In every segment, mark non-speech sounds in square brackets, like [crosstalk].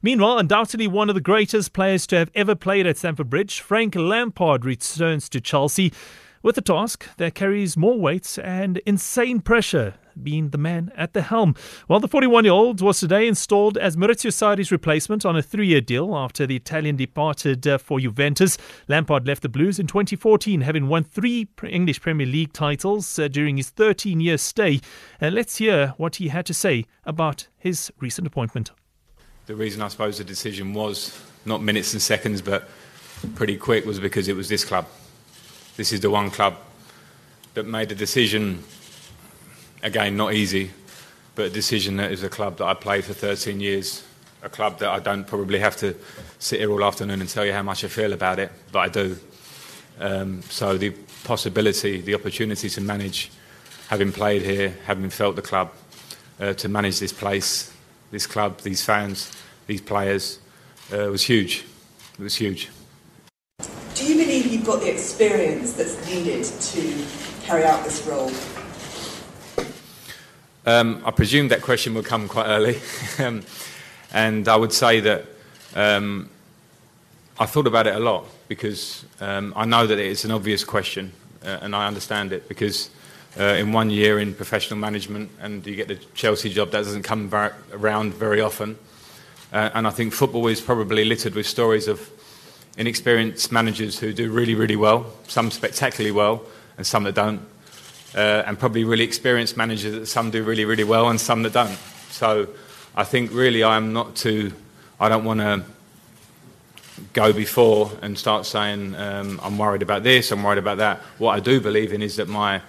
Meanwhile, undoubtedly one of the greatest players to have ever played at Stamford Bridge, Frank Lampard returns to Chelsea with a task that carries more weight and insane pressure being the man at the helm. Well, the 41 year old was today installed as Maurizio Sarri's replacement on a three year deal after the Italian departed uh, for Juventus. Lampard left the Blues in 2014, having won three English Premier League titles uh, during his 13 year stay. And let's hear what he had to say about his recent appointment. The reason I suppose the decision was not minutes and seconds, but pretty quick, was because it was this club. This is the one club that made a decision again, not easy, but a decision that is a club that I played for 13 years, a club that I don't probably have to sit here all afternoon and tell you how much I feel about it, but I do. Um, so the possibility, the opportunity to manage, having played here, having felt the club, uh, to manage this place, this club, these fans, these players, uh, was huge. It was huge. Do you believe you've got the experience that's needed to carry out this role? Um, I presume that question will come quite early. [laughs] um, and I would say that um, I thought about it a lot because um, I know that it's an obvious question uh, and I understand it because uh, in one year in professional management and you get the Chelsea job, that doesn't come around very often. Uh, and I think football is probably littered with stories of inexperienced managers who do really, really well, some spectacularly well, and some that don't uh, and probably really experienced managers that some do really, really well and some that don't. So I think really I'm not too, I don't want to go before and start saying um, I'm worried about this, I'm worried about that. What I do believe in is that my,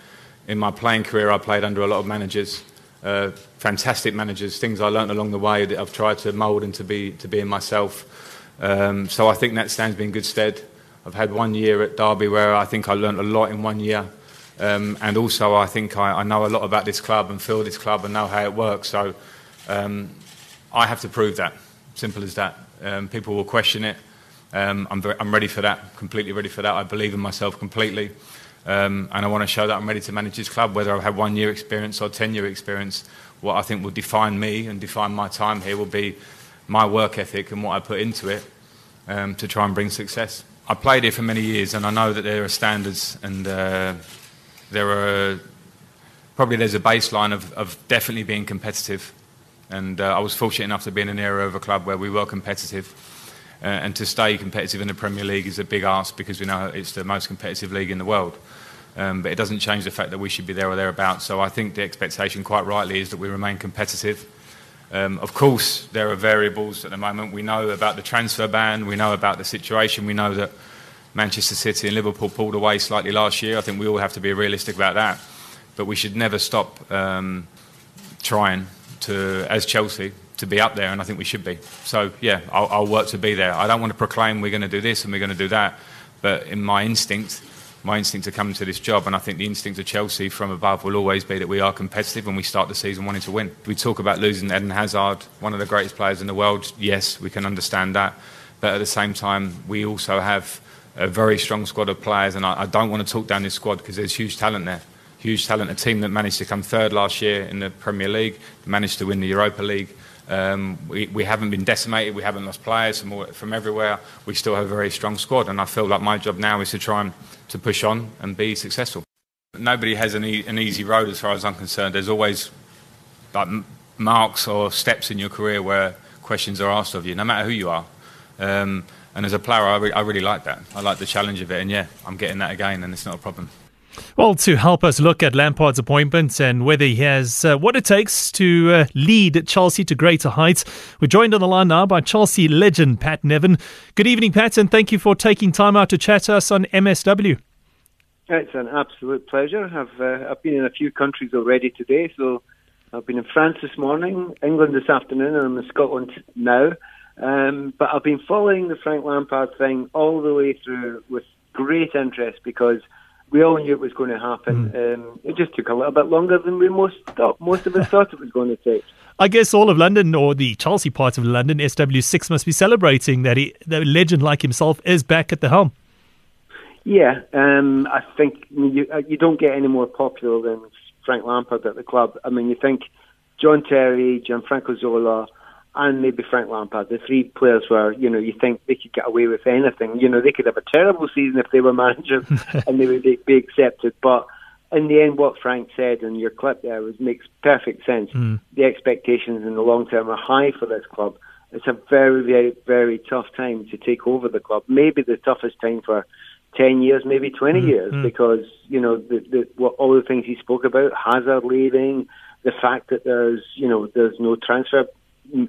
in my playing career I played under a lot of managers, uh, fantastic managers, things I learned along the way that I've tried to mould into be, to be myself. Um, so I think that stands me in good stead. I've had one year at Derby where I think I learned a lot in one year. Um, and also, I think I, I, know a lot about this club and feel this club and know how it works. So um, I have to prove that. Simple as that. Um, people will question it. Um, I'm, very, I'm, ready for that, completely ready for that. I believe in myself completely. Um, and I want to show that I'm ready to manage this club, whether I've had one year experience or 10 year experience. What I think will define me and define my time here will be my work ethic and what I put into it um, to try and bring success. I played here for many years and I know that there are standards and uh, there are probably there's a baseline of, of definitely being competitive. And uh, I was fortunate enough to be in an era of a club where we were competitive. Uh, and to stay competitive in the Premier League is a big ask because we know it's the most competitive league in the world. Um, but it doesn't change the fact that we should be there or thereabouts. So I think the expectation, quite rightly, is that we remain competitive. Um, of course, there are variables at the moment. We know about the transfer ban, we know about the situation, we know that Manchester City and Liverpool pulled away slightly last year. I think we all have to be realistic about that. But we should never stop um, trying to, as Chelsea, to be up there, and I think we should be. So, yeah, I'll, I'll work to be there. I don't want to proclaim we're going to do this and we're going to do that, but in my instinct, my instinct to come to this job, and I think the instinct of Chelsea from above will always be that we are competitive and we start the season wanting to win. We talk about losing Eden Hazard, one of the greatest players in the world. Yes, we can understand that, but at the same time, we also have a very strong squad of players, and I, I don't want to talk down this squad because there's huge talent there. Huge talent. A team that managed to come third last year in the Premier League, managed to win the Europa League. Um, we, we haven't been decimated, we haven't lost players from, all, from everywhere. We still have a very strong squad, and I feel like my job now is to try and to push on and be successful. Nobody has an, e- an easy road as far as I'm concerned. There's always like marks or steps in your career where questions are asked of you, no matter who you are. Um, and as a player, I, re- I really like that. I like the challenge of it, and yeah, I'm getting that again, and it's not a problem. Well, to help us look at Lampard's appointment and whether he has uh, what it takes to uh, lead Chelsea to greater heights, we're joined on the line now by Chelsea legend Pat Nevin. Good evening, Pat, and thank you for taking time out to chat to us on MSW. It's an absolute pleasure. I've uh, I've been in a few countries already today, so I've been in France this morning, England this afternoon, and I'm in Scotland now. Um, but I've been following the Frank Lampard thing all the way through with great interest because we all knew it was going to happen. Mm. Um, it just took a little bit longer than we most thought. Most of us thought it was going to take. I guess all of London, or the Chelsea part of London, SW6 must be celebrating that he, a legend like himself is back at the helm. Yeah, um, I think you, uh, you don't get any more popular than Frank Lampard at the club. I mean, you think John Terry, Gianfranco Zola, and maybe Frank Lampard, the three players where you know you think they could get away with anything. You know, they could have a terrible season if they were managers [laughs] and they would be accepted. But in the end, what Frank said in your clip there was makes perfect sense. Mm. The expectations in the long term are high for this club. It's a very, very, very tough time to take over the club. Maybe the toughest time for 10 years, maybe 20 mm, years, mm. because, you know, the, the, what, all the things he spoke about, Hazard leaving, the fact that there's, you know, there's no transfer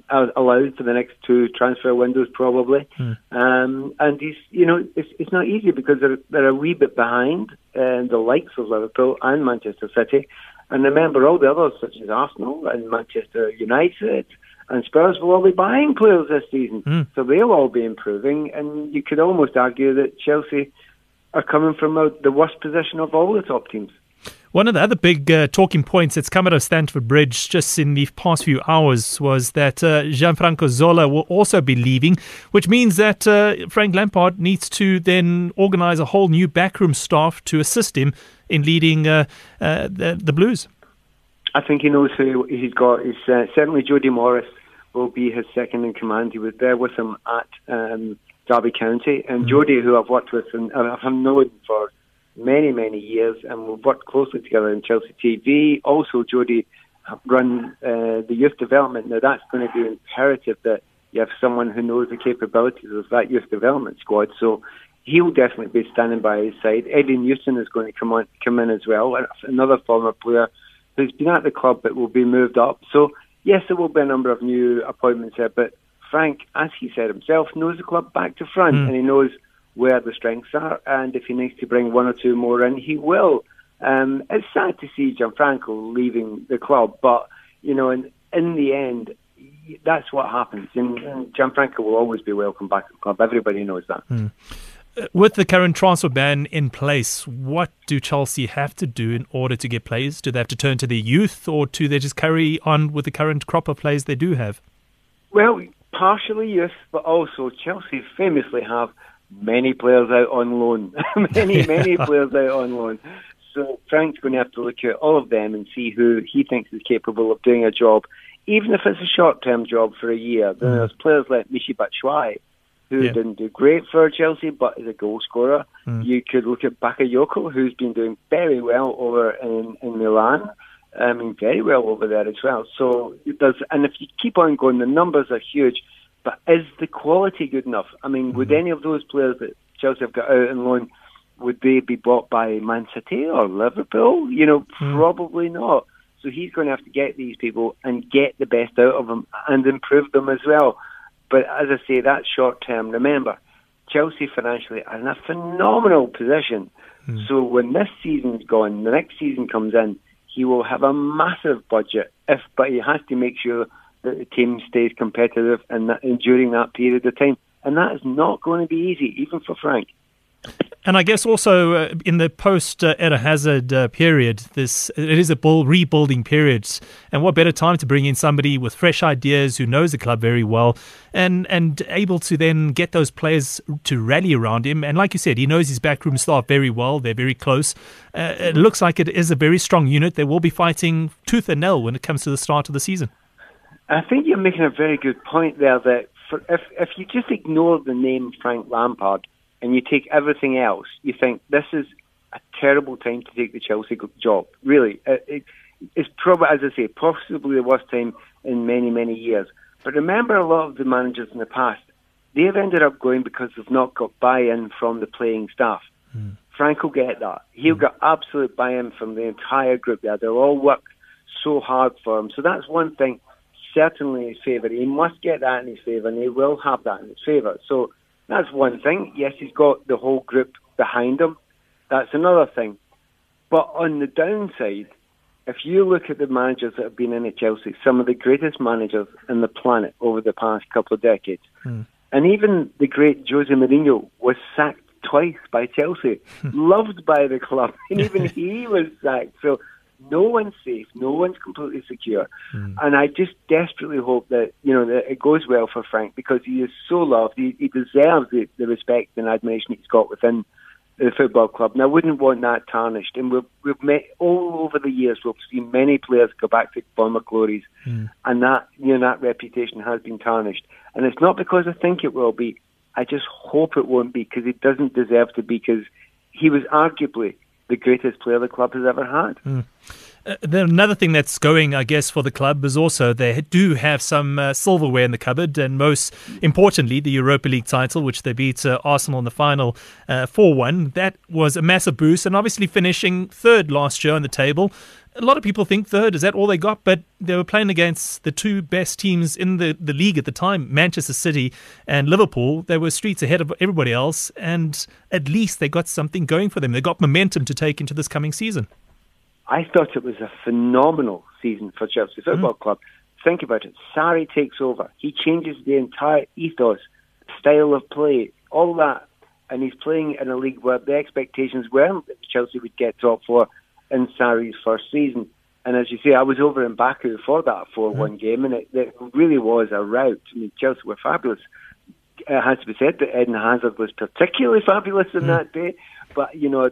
allowed for the next two transfer windows probably. Mm. Um, and he's, you know, it's, it's not easy because they're, they're a wee bit behind uh, the likes of Liverpool and Manchester City. And remember all the others such as Arsenal and Manchester United and Spurs will all be buying players this season. Mm. So they'll all be improving. And you could almost argue that Chelsea are coming from a, the worst position of all the top teams. One of the other big uh, talking points that's come out of Stamford Bridge just in the past few hours was that uh, Gianfranco Zola will also be leaving, which means that uh, Frank Lampard needs to then organise a whole new backroom staff to assist him in leading uh, uh, the, the, Blues. I think he knows who he's got. He's, uh, certainly Jody Morris will be his second in command. He was there with him at um, Derby County, and mm-hmm. Jody, who I've worked with and I've known for many, many years, and we've worked closely together in Chelsea TV. Also, Jody run uh, the youth development. Now, that's going to be imperative that you have someone who knows the capabilities of that youth development squad. So he'll definitely be standing by his side. Eddie Newton is going to come on, come in as well, another former player who's been at the club but will be moved up. So yes, there will be a number of new appointments there, but Frank, as he said himself, knows the club back to front, mm. and he knows where the strengths are, and if he needs to bring one or two more in, he will. Um, it's sad to see Gianfranco leaving the club, but you know, in in the end, that's what happens. And, and Gianfranco will always be welcome back to the club. Everybody knows that. Mm. With the current transfer ban in place, what do Chelsea have to do in order to get players? Do they have to turn to the youth, or do they just carry on with the current crop of players they do have? Well, partially youth, but also Chelsea famously have many players out on loan, [laughs] [laughs] many, yeah. many players out on loan. So Frank's going to have to look at all of them and see who he thinks is capable of doing a job, even if it's a short-term job for a year. Mm. there's players like Michy Batshuayi, who yeah. didn't do great for Chelsea, but is a goal scorer. Mm. You could look at Bakayoko, who's been doing very well over in, in Milan. I mean, very well over there as well. So it does, and if you keep on going, the numbers are huge. But is the quality good enough? I mean, mm-hmm. would any of those players that Chelsea have got out on loan, would they be bought by Man City or Liverpool? You know, mm. probably not. So he's going to have to get these people and get the best out of them and improve them as well. But as I say, that's short term. Remember, Chelsea financially are in a phenomenal position. Mm. So when this season's gone, the next season comes in, he will have a massive budget. If, but he has to make sure that the team stays competitive and, that, and during that period of time. And that is not going to be easy, even for Frank. And I guess also uh, in the post uh, Hazard uh, period, this it is a rebuilding period, and what better time to bring in somebody with fresh ideas who knows the club very well, and and able to then get those players to rally around him. And like you said, he knows his backroom staff very well; they're very close. Uh, it looks like it is a very strong unit. They will be fighting tooth and nail when it comes to the start of the season. I think you're making a very good point there. That for, if if you just ignore the name Frank Lampard and you take everything else, you think this is a terrible time to take the Chelsea job. Really, it, it, it's probably, as I say, possibly the worst time in many many years. But remember, a lot of the managers in the past, they have ended up going because they've not got buy-in from the playing staff. Mm. Frank will get that. He'll mm. get absolute buy-in from the entire group there. They'll all work so hard for him. So that's one thing certainly in his favour. He must get that in his favour, and he will have that in his favour. So that's one thing. Yes, he's got the whole group behind him. That's another thing. But on the downside, if you look at the managers that have been in at Chelsea, some of the greatest managers in the planet over the past couple of decades, mm. and even the great Jose Mourinho was sacked twice by Chelsea, [laughs] loved by the club, [laughs] and even he was sacked. So no one's safe. No one's completely secure. Mm. And I just desperately hope that, you know, that it goes well for Frank because he is so loved. He, he deserves the, the respect and admiration he's got within the football club, and I wouldn't want that tarnished. And we've, we've met all over the years. We've seen many players go back to former glories, mm. and that you know that reputation has been tarnished. And it's not because I think it will be. I just hope it won't be because it doesn't deserve to be. Because he was arguably the greatest player the club has ever had. Mm. Uh, another thing that's going, I guess, for the club is also they do have some uh, silverware in the cupboard, and most importantly, the Europa League title, which they beat uh, Arsenal in the final uh, 4 1. That was a massive boost, and obviously finishing third last year on the table. A lot of people think third, is that all they got? But they were playing against the two best teams in the, the league at the time, Manchester City and Liverpool. They were streets ahead of everybody else, and at least they got something going for them. They got momentum to take into this coming season. I thought it was a phenomenal season for Chelsea Football mm. Club. Think about it. Sarri takes over. He changes the entire ethos, style of play, all that. And he's playing in a league where the expectations weren't that Chelsea would get top four in Sarri's first season. And as you say, I was over in Baku for that 4 1 mm. game, and it, it, really was a rout. I mean, Chelsea were fabulous. It has to be said that Eden Hazard was particularly fabulous in mm. that day. But, you know,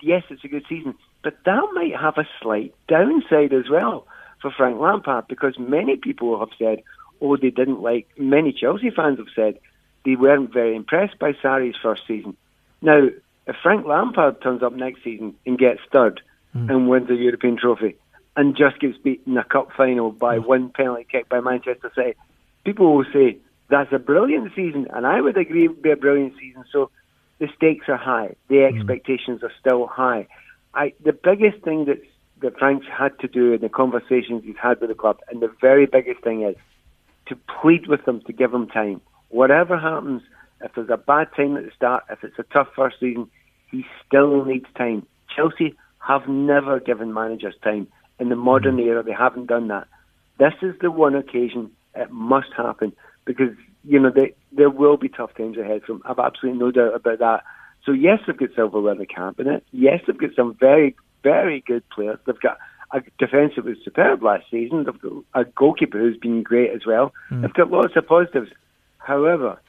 yes, it's a good season. But that might have a slight downside as well for Frank Lampard because many people have said, oh, they didn't like, many Chelsea fans have said they weren't very impressed by Sarri's first season. Now, if Frank Lampard turns up next season and gets third mm. and wins a European trophy and just gets beaten in a cup final by mm. one penalty kick by Manchester City, people will say that's a brilliant season, and I would agree it would be a brilliant season. So the stakes are high, the hmm. expectations mm. are still high. I, the biggest thing that that Frank's had to do in the conversations he's had with the club, and the very biggest thing is to plead with them to give him time. Whatever happens, if there's a bad time at the start, if it's a tough first season, he still needs time. Chelsea have never given managers time. In the modern era, they haven't done that. This is the one occasion it must happen because, you know, they, there will be tough times ahead from I've absolutely no doubt about that. So yes, they've got silverware in the cabinet. Yes, they've got some very, very good players. They've got a defence that was superb last season. They've got a goalkeeper who's been great as well. Mm. They've got lots of positives. However,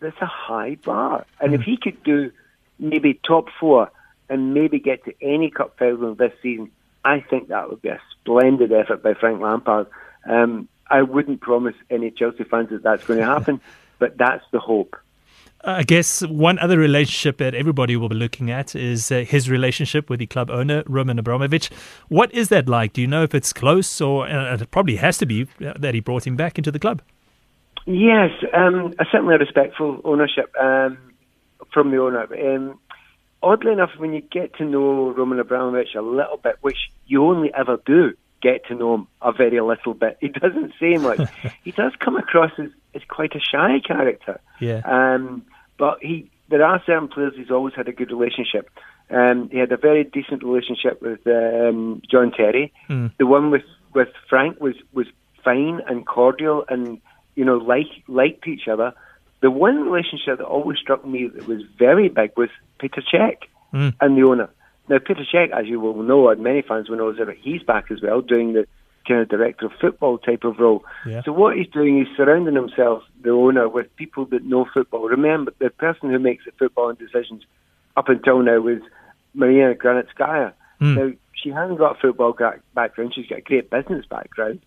there's a high bar, and mm. if he could do maybe top four and maybe get to any cup final this season, I think that would be a splendid effort by Frank Lampard. Um, I wouldn't promise any Chelsea fans that that's going to happen, [laughs] but that's the hope. I guess one other relationship that everybody will be looking at is uh, his relationship with the club owner, Roman Abramovich. What is that like? Do you know if it's close or uh, it probably has to be uh, that he brought him back into the club? Yes, um, certainly a respectful ownership um, from the owner. Um, oddly enough, when you get to know Roman Abramovich a little bit, which you only ever do get to know him a very little bit, [laughs] he doesn't say much. [laughs] he does come across as, as quite a shy character. Yeah. Um, but he, there are certain players he's always had a good relationship. Um, he had a very decent relationship with um, John Terry. Mm. The one with, with Frank was, was fine and cordial and you know like liked each other. The one relationship that always struck me that was very big was Peter Cech mm. and the owner. Now Peter Cech, as you will know, and many fans will know, is that he's back as well, doing the kind of director of football type of role. Yeah. So what he's doing is surrounding himself, the owner, with people that know football. Remember, the person who makes the footballing decisions up until now was Marina Granovskaia. Mm. Now, she hasn't got a football background, she's got a great business background,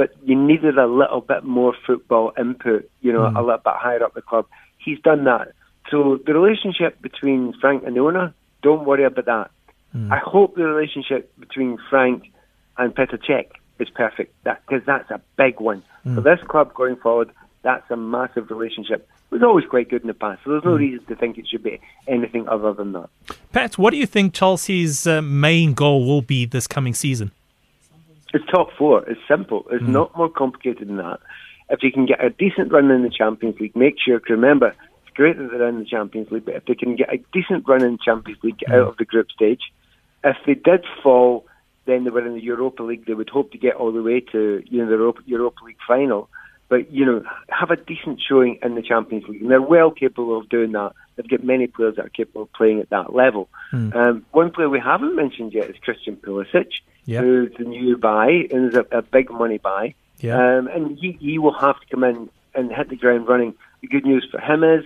but you needed a little bit more football input, you know, mm. a little bit higher up the club. He's done that. So the relationship between Frank and the owner, don't worry about that. Mm. I hope the relationship between Frank and Petr Cech is perfect because that, that's a big one. Mm. For this club going forward, that's a massive relationship. It was always quite good in the past, so there's no mm. reason to think it should be anything other than that. Pat, what do you think Chelsea's uh, main goal will be this coming season? It's top four. It's simple. It's mm. not more complicated than that. If you can get a decent run in the Champions League, make sure to remember it's great that they're in the Champions League, but if they can get a decent run in the Champions League, get mm. out of the group stage. If they did fall then they were in the Europa League. They would hope to get all the way to you know the Europa, Europa League final, but you know have a decent showing in the Champions League, and they're well capable of doing that. They've got many players that are capable of playing at that level. Mm. Um, one player we haven't mentioned yet is Christian Pulisic, yep. who's the new buy and is a, a big money buy, yeah. um, and he he will have to come in and hit the ground running. The good news for him is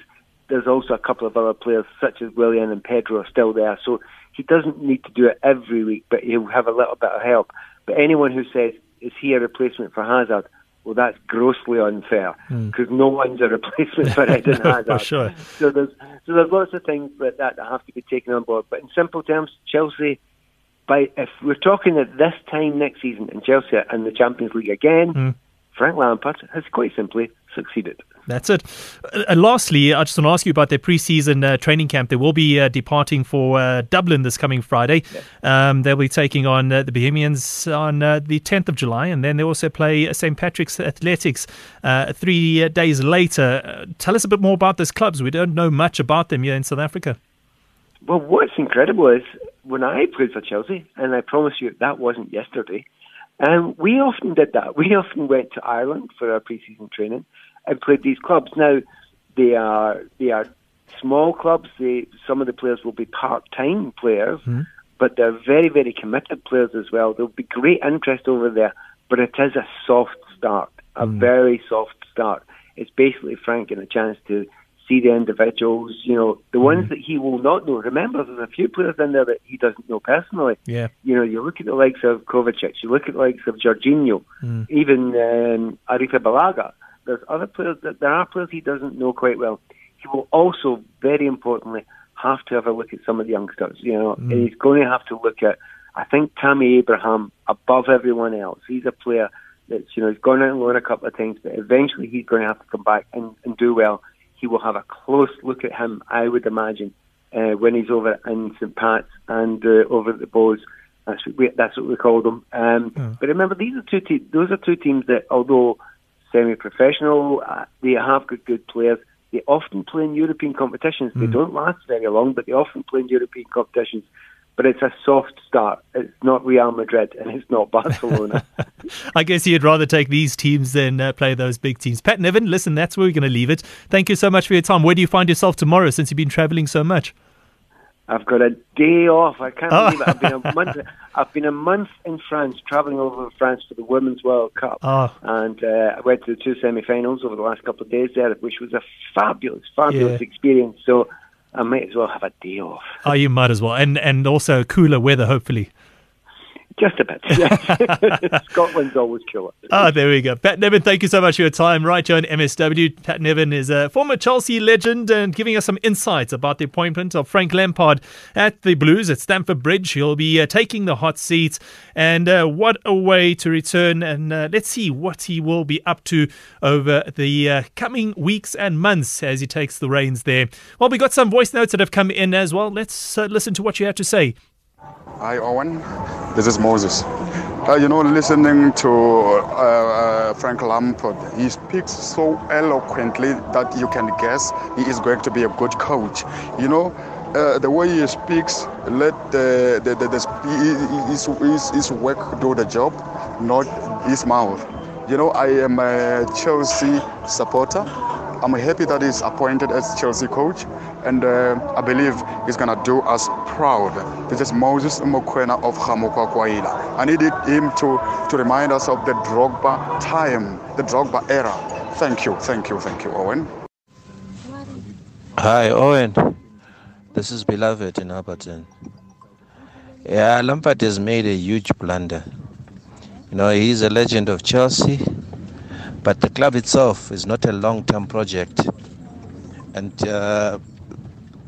there's also a couple of other players, such as Willian and Pedro, are still there. So he doesn't need to do it every week, but he'll have a little bit of help. But anyone who says, is he a replacement for Hazard? Well, that's grossly unfair because mm. no one's a replacement for Eden [laughs] Hazard. for sure. So there's so there's lots of things that, that have to be taken on board. But in simple terms, Chelsea, by if we're talking at this time next season, and Chelsea and the Champions League again, mm. Frank Lampard has quite simply succeeded. That's it. Uh, lastly, I just want to ask you about their preseason uh, training camp. They will be uh, departing for uh, Dublin this coming Friday. Um, they'll be taking on uh, the Bohemians on uh, the 10th of July, and then they also play St. Patrick's Athletics three days later. tell us a bit more about those clubs. We don't know much about them here in South Africa. Well, what's incredible is when I played for Chelsea, and I promise you that wasn't yesterday, um, we often did that. [laughs] We often went to Ireland for our preseason training and played these clubs. Now they are they are small clubs. They, some of the players will be part time players, mm. but they're very very committed players as well. There'll be great interest over there, but it is a soft start, a mm. very soft start. It's basically Frank getting a chance to see the individuals, you know, the ones mm. that he will not know. Remember, there's a few players in there that he doesn't know personally. Yeah. You know, you look at the likes of Kovacic, you look at the likes of Jorginho, mm. even um, Arrizabalaga. There's other players that there are players he doesn't know quite well. He will also, very importantly, have to have a look at some of the youngsters. You know, mm. and he's going to have to look at. I think Tammy Abraham above everyone else. He's a player that's you know he's gone out and loan a couple of times, but eventually he's going to have to come back and, and do well. He will have a close look at him, I would imagine, uh, when he's over in St Pat's and uh, over at the Bohs. That's what we, that's what we call them. Um, mm. But remember, these are two te- those are two teams that, although semi-professional. Uh, they have got good players. They often play in European competitions. Mm. They don't last very long, but they often play in European competitions. But it's a soft start. It's not Real Madrid and it's not Barcelona. [laughs] I guess you'd rather take these teams than uh, play those big teams. Pat Nevin, listen, that's where we're going to leave it. Thank you so much for your time. Where do you find yourself tomorrow since you've been traveling so much? I've got a day off. I can't oh. believe it. I've been a [laughs] month. I've been a month in France, traveling over France for the Women's World Cup, oh. and uh, I went to the two semi-finals over the last couple of days there, which was a fabulous, fabulous yeah. experience. So I might as well have a day off. Oh, you might as well, and and also cooler weather, hopefully. Just a bit. [laughs] Yes. [laughs] Scotland's always killer. Ah, there we go. Pat Nevin, thank you so much for your time. Right, Joe, MSW. Pat Nevin is a former Chelsea legend and giving us some insights about the appointment of Frank Lampard at the Blues at Stamford Bridge. He'll be uh, taking the hot seat, and uh, what a way to return. And uh, let's see what he will be up to over the uh, coming weeks and months as he takes the reins there. Well, we got some voice notes that have come in as well. Let's uh, listen to what you have to say. Hi, Owen. This is Moses. Uh, you know, listening to uh, uh, Frank Lampard, he speaks so eloquently that you can guess he is going to be a good coach. You know, uh, the way he speaks, let the, the, the, the his, his, his work do the job, not his mouth. You know, I am a Chelsea supporter. I'm happy that he's appointed as Chelsea coach, and uh, I believe he's gonna do us proud. This is Moses Mokoena of Kgamokgakwaila. I needed him to, to remind us of the Drogba time, the Drogba era. Thank you, thank you, thank you, Owen. Hi, Owen. This is Beloved in Alberton. Yeah, Lampard has made a huge blunder. You know, he's a legend of Chelsea but the club itself is not a long-term project, and uh,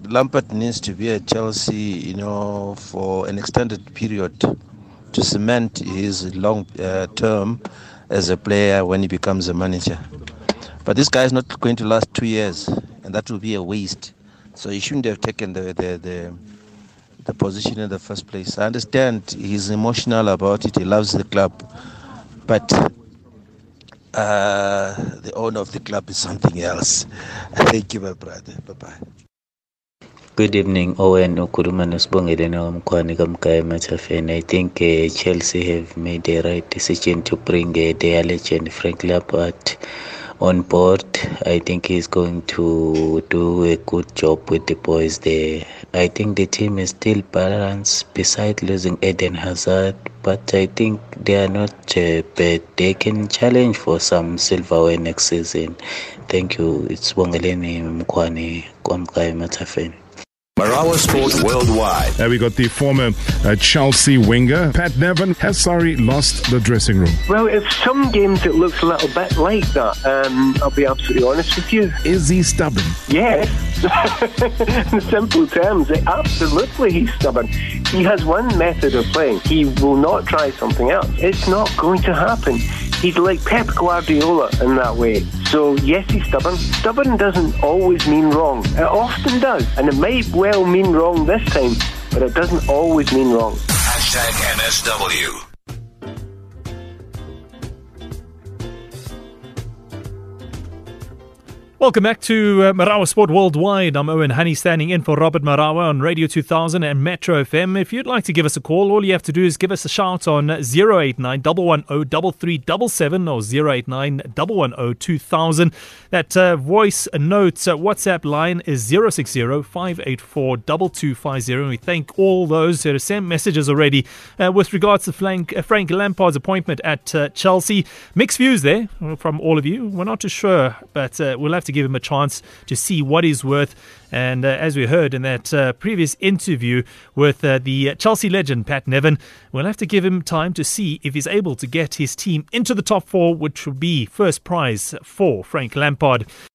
Lampard needs to be at Chelsea, you know, for an extended period to cement his long-term uh, as a player when he becomes a manager. But this guy is not going to last two years, and that will be a waste. So he shouldn't have taken the the, the the position in the first place. I understand he's emotional about it. He loves the club, but uh, the owner of the club is something else. [laughs] Thank you, my brother. Bye bye. Good evening, Owen Okuruma Nosbongelene Omkwani Kamkaya I think uh, Chelsea have made the right decision to bring uh, their legend Frank Lampard on board. I think he's going to do a good job with the boys there. I think the team is still balanced beside losing Eden Hazard, but I think they are not uh, bad. They can challenge for some silverware next season. Thank you. It's Bongeleni Mkwani Kwamkai Matafeni. Marawa Sport Worldwide. Uh, we got the former uh, Chelsea winger, Pat Nevin. Has Sarri lost the dressing room? Well, if some games it looks a little bit like that, um, I'll be absolutely honest with you. Is he stubborn? Yes. [laughs] In simple terms, absolutely he's stubborn. He has one method of playing. He will not try something else. It's not going to happen. He's like Pep Guardiola in that way. So, yes, he's stubborn. Stubborn doesn't always mean wrong. It often does. And it might well mean wrong this time, but it doesn't always mean wrong. Hashtag MSW. Welcome back to uh, Marawa Sport Worldwide. I'm Owen Honey standing in for Robert Marawa on Radio 2000 and Metro FM. If you'd like to give us a call, all you have to do is give us a shout on 089 110 3377 or 089 110 2000. That uh, voice note uh, WhatsApp line is 060 584 2250. And we thank all those who have sent messages already uh, with regards to Frank, uh, Frank Lampard's appointment at uh, Chelsea. Mixed views there from all of you. We're not too sure, but we'll have to give him a chance to see what he's worth. And uh, as we heard in that uh, previous interview with uh, the Chelsea legend Pat Nevin, we'll have to give him time to see if he's able to get his team into the top four, which will be first prize for Frank Lampard.